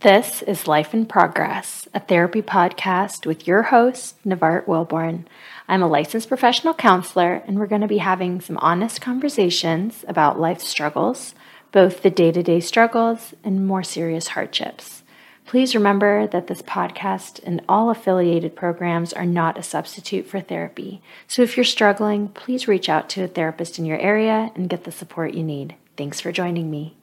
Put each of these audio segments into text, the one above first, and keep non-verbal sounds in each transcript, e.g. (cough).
This is Life in Progress, a therapy podcast with your host, Nevart Willborn. I'm a licensed professional counselor, and we're going to be having some honest conversations about life struggles, both the day to day struggles and more serious hardships. Please remember that this podcast and all affiliated programs are not a substitute for therapy. So if you're struggling, please reach out to a therapist in your area and get the support you need. Thanks for joining me.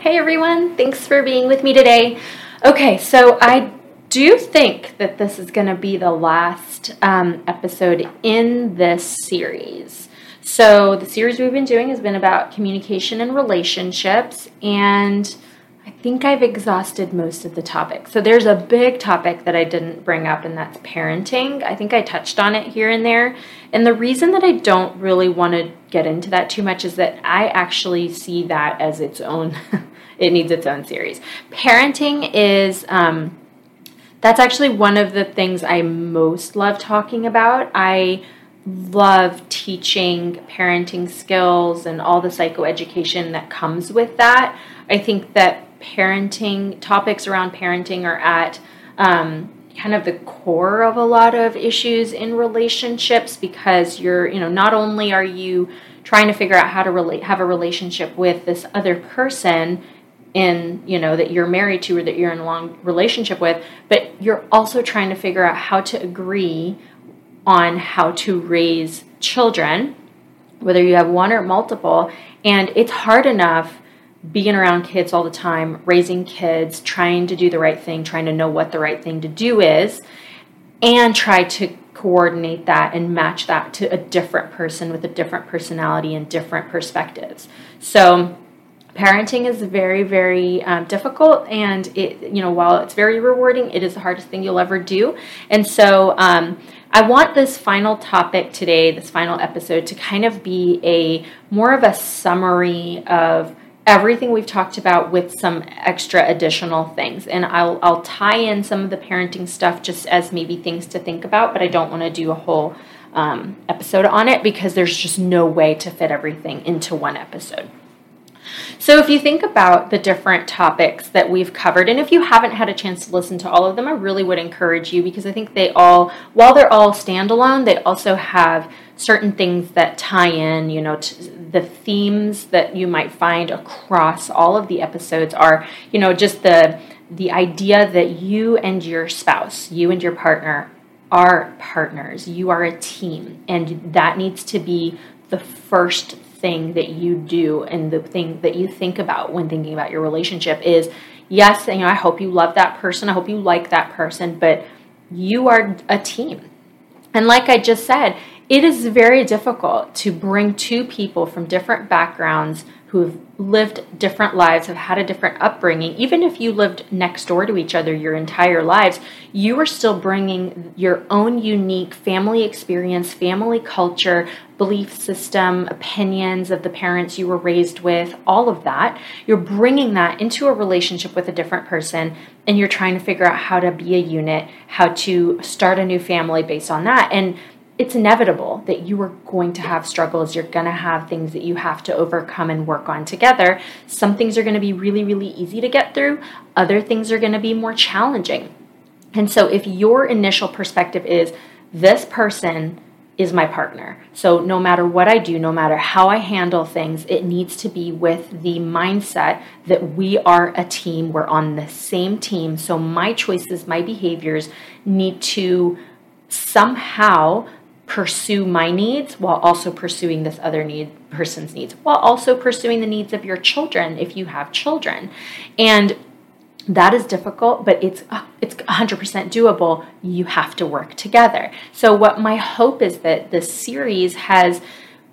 Hey everyone, thanks for being with me today. Okay, so I do think that this is going to be the last um, episode in this series. So, the series we've been doing has been about communication and relationships, and I think I've exhausted most of the topics. So, there's a big topic that I didn't bring up, and that's parenting. I think I touched on it here and there. And the reason that I don't really want to get into that too much is that I actually see that as its own (laughs) it needs its own series. Parenting is um, that's actually one of the things I most love talking about. I love teaching parenting skills and all the psychoeducation that comes with that. I think that parenting topics around parenting are at um, kind of the core of a lot of issues in relationships because you're, you know, not only are you trying to figure out how to relate have a relationship with this other person in you know that you're married to or that you're in a long relationship with but you're also trying to figure out how to agree on how to raise children whether you have one or multiple. And it's hard enough being around kids all the time raising kids trying to do the right thing trying to know what the right thing to do is and try to coordinate that and match that to a different person with a different personality and different perspectives. So parenting is very very um, difficult and it you know while it's very rewarding it is the hardest thing you'll ever do. And so um, i want this final topic today this final episode to kind of be a more of a summary of everything we've talked about with some extra additional things. And i'll, I'll tie in some of the parenting stuff just as maybe things to think about but i don't want to do a whole um, episode on it because there's just no way to fit everything into one episode so, if you think about the different topics that we've covered, and if you haven't had a chance to listen to all of them, I really would encourage you because I think they all, while they're all standalone, they also have certain things that tie in, you know, the themes that you might find across all of the episodes are, you know, just the the idea that you and your spouse, you and your partner are partners. You are a team, and that needs to be the first thing that you do and the thing that you think about when thinking about your relationship is yes, you know, I hope you love that person, I hope you like that person, but you are a team. And like I just said, it is very difficult to bring two people from different backgrounds who've lived different lives, have had a different upbringing, even if you lived next door to each other your entire lives, you are still bringing your own unique family experience, family culture, belief system, opinions of the parents you were raised with, all of that. You're bringing that into a relationship with a different person and you're trying to figure out how to be a unit, how to start a new family based on that. And it's inevitable that you are going to have struggles. You're going to have things that you have to overcome and work on together. Some things are going to be really, really easy to get through, other things are going to be more challenging. And so, if your initial perspective is this person is my partner, so no matter what I do, no matter how I handle things, it needs to be with the mindset that we are a team, we're on the same team. So, my choices, my behaviors need to somehow pursue my needs while also pursuing this other need person's needs while also pursuing the needs of your children if you have children. And that is difficult but it's uh, it's 100% doable. You have to work together. So what my hope is that this series has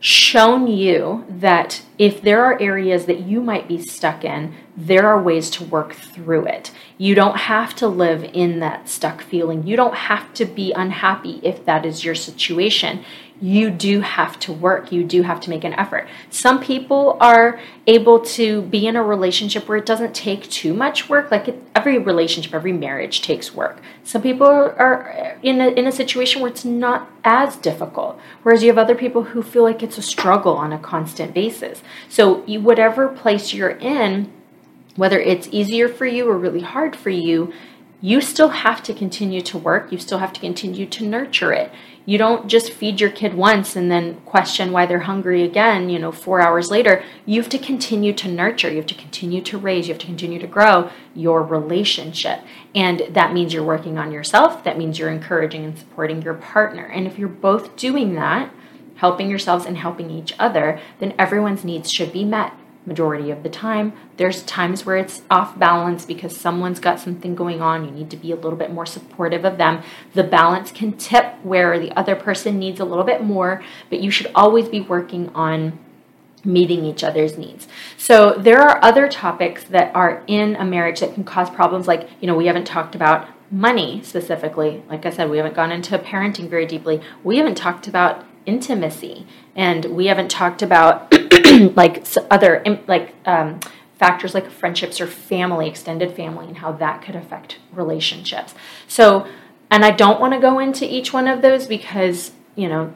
shown you that if there are areas that you might be stuck in there are ways to work through it you don't have to live in that stuck feeling. You don't have to be unhappy if that is your situation. You do have to work. You do have to make an effort. Some people are able to be in a relationship where it doesn't take too much work. Like it, every relationship, every marriage takes work. Some people are in a, in a situation where it's not as difficult. Whereas you have other people who feel like it's a struggle on a constant basis. So, you, whatever place you're in, whether it's easier for you or really hard for you, you still have to continue to work. You still have to continue to nurture it. You don't just feed your kid once and then question why they're hungry again, you know, four hours later. You have to continue to nurture. You have to continue to raise. You have to continue to grow your relationship. And that means you're working on yourself. That means you're encouraging and supporting your partner. And if you're both doing that, helping yourselves and helping each other, then everyone's needs should be met majority of the time. There's times where it's off balance because someone's got something going on. You need to be a little bit more supportive of them. The balance can tip where the other person needs a little bit more, but you should always be working on meeting each other's needs. So there are other topics that are in a marriage that can cause problems like, you know, we haven't talked about money specifically. Like I said, we haven't gone into parenting very deeply. We haven't talked about intimacy and we haven't talked about (clears throat) (clears throat) like other like um, factors like friendships or family extended family and how that could affect relationships. So and i don't want to go into each one of those because you know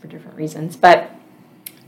for different reasons but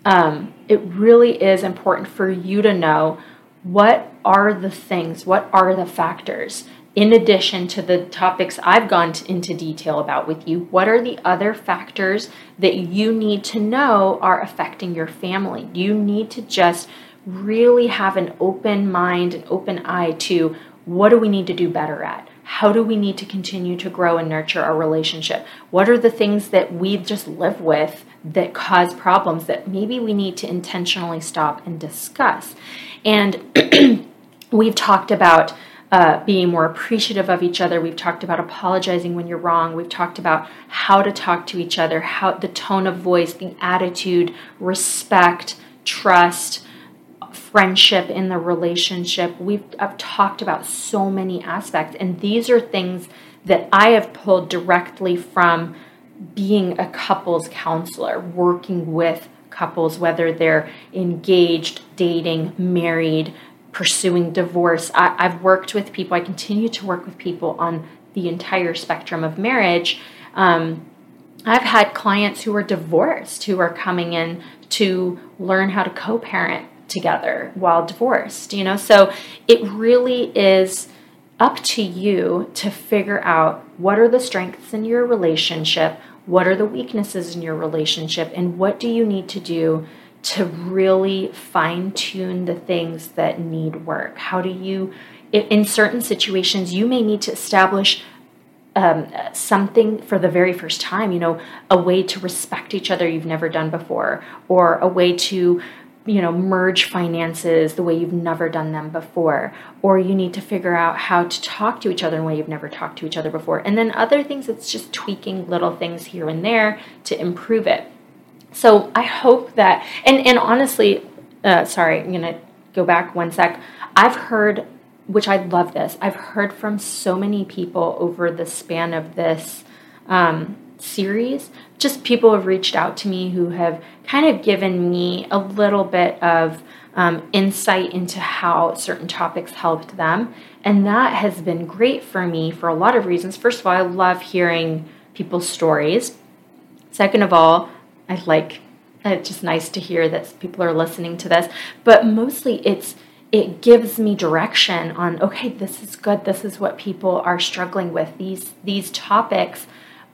um, it really is important for you to know what are the things what are the factors in addition to the topics I've gone into detail about with you, what are the other factors that you need to know are affecting your family? You need to just really have an open mind, an open eye to what do we need to do better at? How do we need to continue to grow and nurture our relationship? What are the things that we just live with that cause problems that maybe we need to intentionally stop and discuss? And (clears throat) we've talked about uh, being more appreciative of each other. We've talked about apologizing when you're wrong. We've talked about how to talk to each other, how the tone of voice, the attitude, respect, trust, friendship in the relationship. We've I've talked about so many aspects, and these are things that I have pulled directly from being a couples counselor, working with couples, whether they're engaged, dating, married, pursuing divorce. I, have worked with people, I continue to work with people on the entire spectrum of marriage. Um, I've had clients who are divorced who are coming in to learn how to co parent together while divorced, you know? So it really is up to you to figure out what are the strengths in your relationship, what are the weaknesses in your relationship, and what do you need to do to really fine tune the things that need work? How do you, in certain situations, you may need to establish um, something for the very first time, you know, a way to respect each other you've never done before, or a way to, you know, merge finances the way you've never done them before, or you need to figure out how to talk to each other in a way you've never talked to each other before. And then other things, it's just tweaking little things here and there to improve it. So I hope that, and, and honestly, uh, sorry, I'm going to go back one sec. I've heard, which I love this, I've heard from so many people over the span of this um, series. Just people have reached out to me who have kind of given me a little bit of um, insight into how certain topics helped them. And that has been great for me for a lot of reasons. First of all, I love hearing people's stories. Second of all, I like uh, it's just nice to hear that people are listening to this, but mostly it's it gives me direction on okay, this is good. This is what people are struggling with. These these topics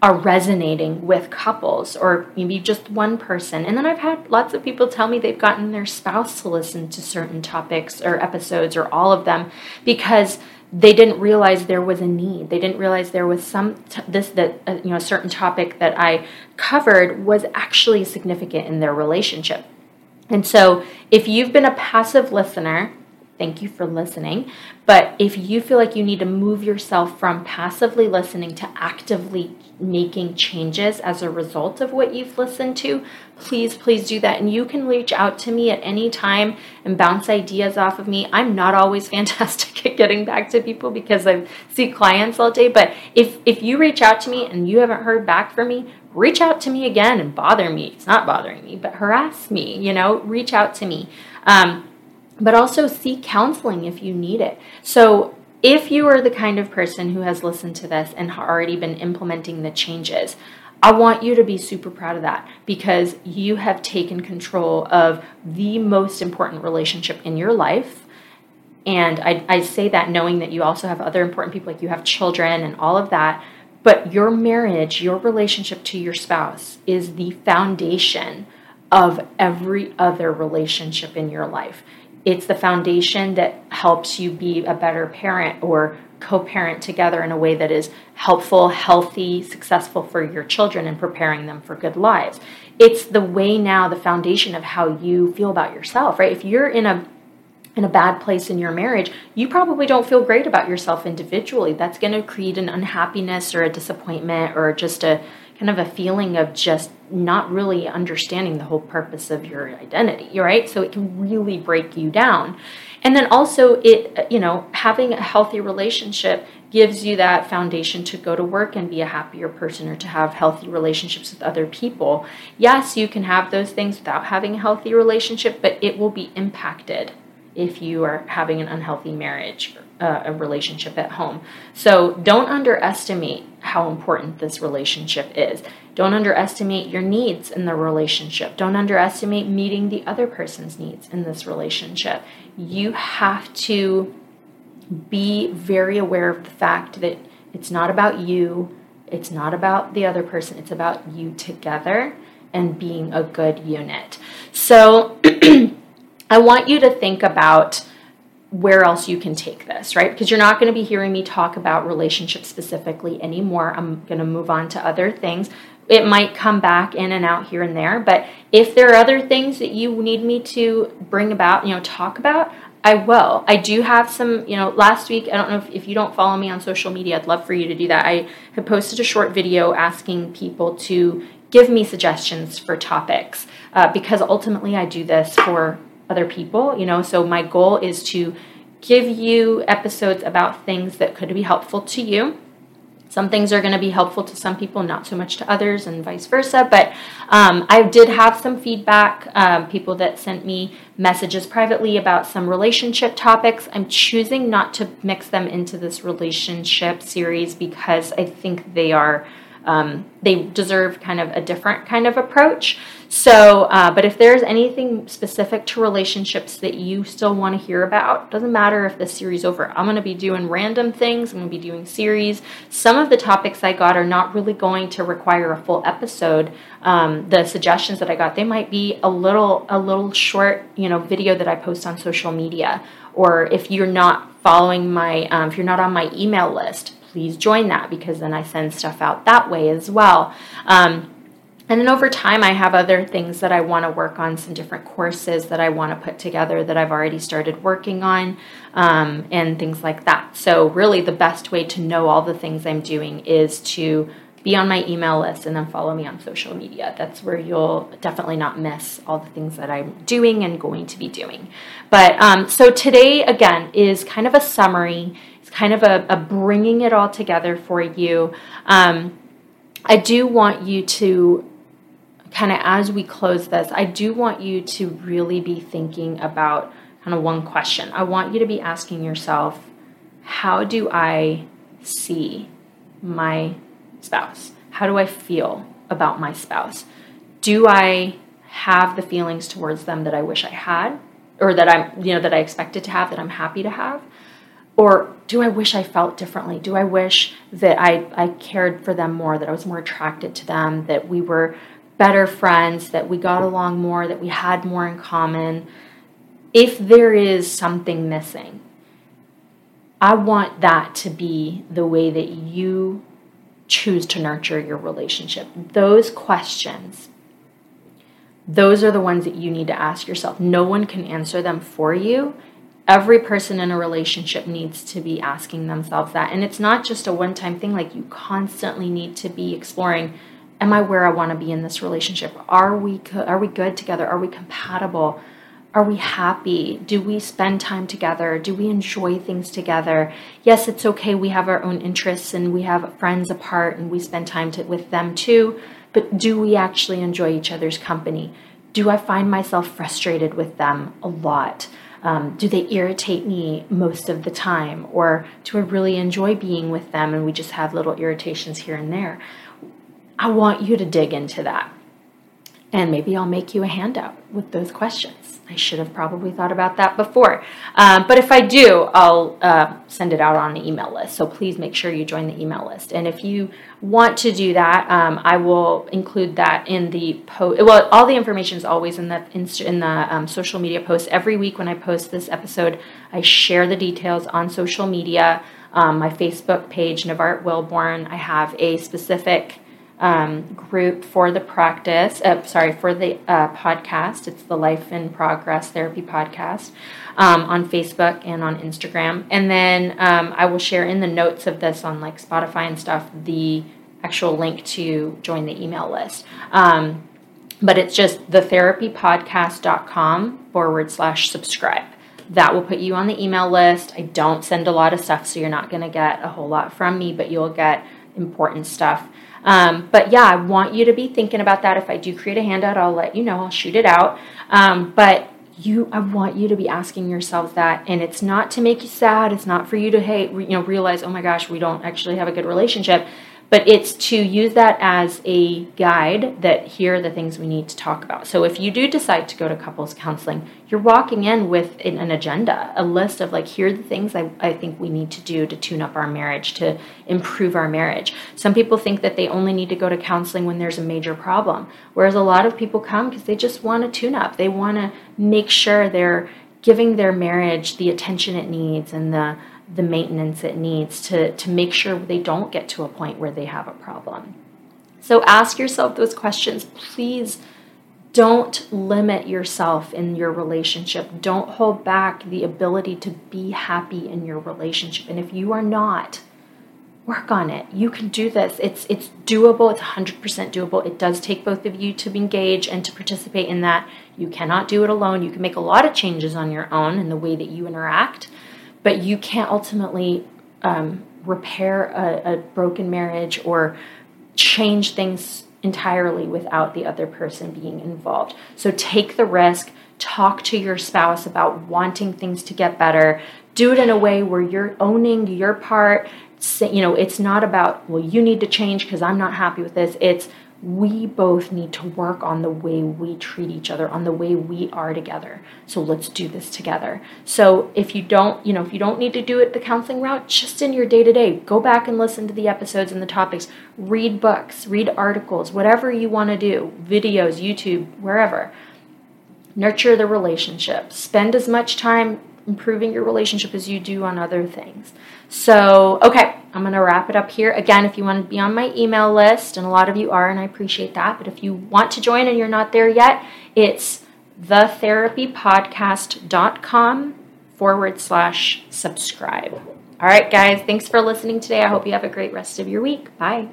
are resonating with couples or maybe just one person. And then I've had lots of people tell me they've gotten their spouse to listen to certain topics or episodes or all of them because they didn't realize there was a need. They didn't realize there was some t- this that uh, you know a certain topic that I covered was actually significant in their relationship. And so, if you've been a passive listener, thank you for listening. But if you feel like you need to move yourself from passively listening to actively making changes as a result of what you've listened to, please, please do that. And you can reach out to me at any time and bounce ideas off of me. I'm not always (laughs) fantastic at getting back to people because I see clients all day. But if if you reach out to me and you haven't heard back from me, reach out to me again and bother me. It's not bothering me, but harass me. You know, reach out to me. Um, but also seek counseling if you need it. So if you are the kind of person who has listened to this and already been implementing the changes, I want you to be super proud of that because you have taken control of the most important relationship in your life And I, I say that knowing that you also have other important people, like you have children and all of that. But your marriage, your relationship to your spouse is the foundation of every other relationship in your life. It's the foundation that helps you be a better parent or co parent together in a way that is helpful, healthy, successful for your children and preparing them for good lives. It's the way now, the foundation of how you feel about yourself, right? If you're in a in a bad place in your marriage, you probably don't feel great about yourself individually. That's going to create an unhappiness or a disappointment or just a kind of a feeling of just not really understanding the whole purpose of your identity, right? So it can really break you down. And then also it you know, having a healthy relationship gives you that foundation to go to work and be a happier person or to have healthy relationships with other people. Yes, you can have those things without having a healthy relationship, but it will be impacted if you are having an unhealthy marriage, uh, a relationship at home. So don't underestimate how important this relationship is. Don't underestimate your needs in the relationship. Don't underestimate meeting the other person's needs in this relationship. You have to be very aware of the fact that it's not about you, it's not about the other person, it's about you together and being a good unit. So, (clears throat) I want you to think about where else you can take this, right? Because you're not going to be hearing me talk about relationships specifically anymore. I'm going to move on to other things. It might come back in and out here and there, but if there are other things that you need me to bring about, you know, talk about, I will. I do have some, you know, last week, I don't know if, if you don't follow me on social media, I'd love for you to do that. I had posted a short video asking people to give me suggestions for topics uh, because ultimately I do this for other people, you know. So my goal is to give you episodes about things that could be helpful to you. Some things are going to be helpful to some people, not so much to others, and vice versa. But um, I did have some feedback, um, people that sent me messages privately about some relationship topics. I'm choosing not to mix them into this relationship series because I think they are um, they deserve kind of a different kind of approach. So, uh, but if there's anything specific to relationships that you still want to hear about, doesn't matter if the series over. I'm going to be doing random things. I'm going to be doing series. Some of the topics I got are not really going to require a full episode. Um, the suggestions that I got, they might be a little a little short, you know, video that I post on social media. Or if you're not following my, um, if you're not on my email list, please join that because then I send stuff out that way as well. Um, and then over time, I have other things that I want to work on, some different courses that I want to put together that I've already started working on, um, and things like that. So, really, the best way to know all the things I'm doing is to be on my email list and then follow me on social media. That's where you'll definitely not miss all the things that I'm doing and going to be doing. But um, so today, again, is kind of a summary kind of a, a bringing it all together for you. Um, I do want you to kind of as we close this, I do want you to really be thinking about kind of one question. I want you to be asking yourself, how do I see my spouse? How do I feel about my spouse? Do I have the feelings towards them that I wish I had or that I'm, you know, that I expected to have, that I'm happy to have? Or do I wish I felt differently? Do I wish that I, I cared for them more, that I was more attracted to them, that we were better friends, that we got along more, that we had more in common? If there is something missing, I want that to be the way that you choose to nurture your relationship. Those questions, those are the ones that you need to ask yourself. No one can answer them for you every person in a relationship needs to be asking themselves that. And it's not just a one time thing, like you constantly need to be exploring am I where I want to be in this relationship? Are we are we good together? Are we compatible? Are we happy? Do we spend time together? Do we enjoy things together? Yes, it's okay. We have our own interests and we have friends apart and we spend time to, with them too. But do we actually enjoy each other's company? Do I find myself frustrated with them a lot? Um, do they irritate me most of the time? Or do I really enjoy being with them and we just have little irritations here and there? I want you to dig into that. And maybe I'll make you a handout with those questions. I should have probably thought about that before. Um, but if I do, I'll uh, send it out on the email list. So please make sure you join the email list. And if you want to do that, um, I will include that in the post. Well, all the information is always in the inst- in the um, social media post. Every week when I post this episode, I share the details on social media. Um, my Facebook page, Nevart Willborn. I have a specific um, group for the practice, uh, sorry, for the uh, podcast. It's the Life in Progress Therapy Podcast um, on Facebook and on Instagram. And then um, I will share in the notes of this on like Spotify and stuff the actual link to join the email list. Um, but it's just thetherapypodcast.com forward slash subscribe. That will put you on the email list. I don't send a lot of stuff, so you're not going to get a whole lot from me, but you'll get important stuff um, but yeah, I want you to be thinking about that. If I do create a handout, I'll let you know. I'll shoot it out. Um, but you, I want you to be asking yourselves that, and it's not to make you sad. It's not for you to hate, you know, realize, oh my gosh, we don't actually have a good relationship but it's to use that as a guide that here are the things we need to talk about. So if you do decide to go to couples counseling, you're walking in with an agenda, a list of like, here are the things I, I think we need to do to tune up our marriage, to improve our marriage. Some people think that they only need to go to counseling when there's a major problem, whereas a lot of people come because they just want to tune up. They want to make sure they're giving their marriage the attention it needs and the the maintenance it needs to, to make sure they don't get to a point where they have a problem. So ask yourself those questions. Please don't limit yourself in your relationship. Don't hold back the ability to be happy in your relationship. And if you are not, work on it. You can do this. It's it's doable. It's 100% doable. It does take both of you to engage and to participate in that. You cannot do it alone. You can make a lot of changes on your own in the way that you interact but you can't ultimately um, repair a, a broken marriage or change things entirely without the other person being involved. So take the risk, talk to your spouse about wanting things to get better. Do it in a way where you're owning your part. You know, it's not about, well, you need to change because I'm not happy with this. It's, we both need to work on the way we treat each other, on the way we are together. So let's do this together. So if you don't, you know, if you don't need to do it the counseling route, just in your day to day, go back and listen to the episodes and the topics, read books, read articles, whatever you want to do, videos, YouTube, wherever. Nurture the relationship. Spend as much time improving your relationship as you do on other things. So, okay, I'm going to wrap it up here. Again, if you want to be on my email list, and a lot of you are, and I appreciate that, but if you want to join and you're not there yet, it's thetherapypodcast.com forward slash subscribe. All right, guys, thanks for listening today. I hope you have a great rest of your week. Bye.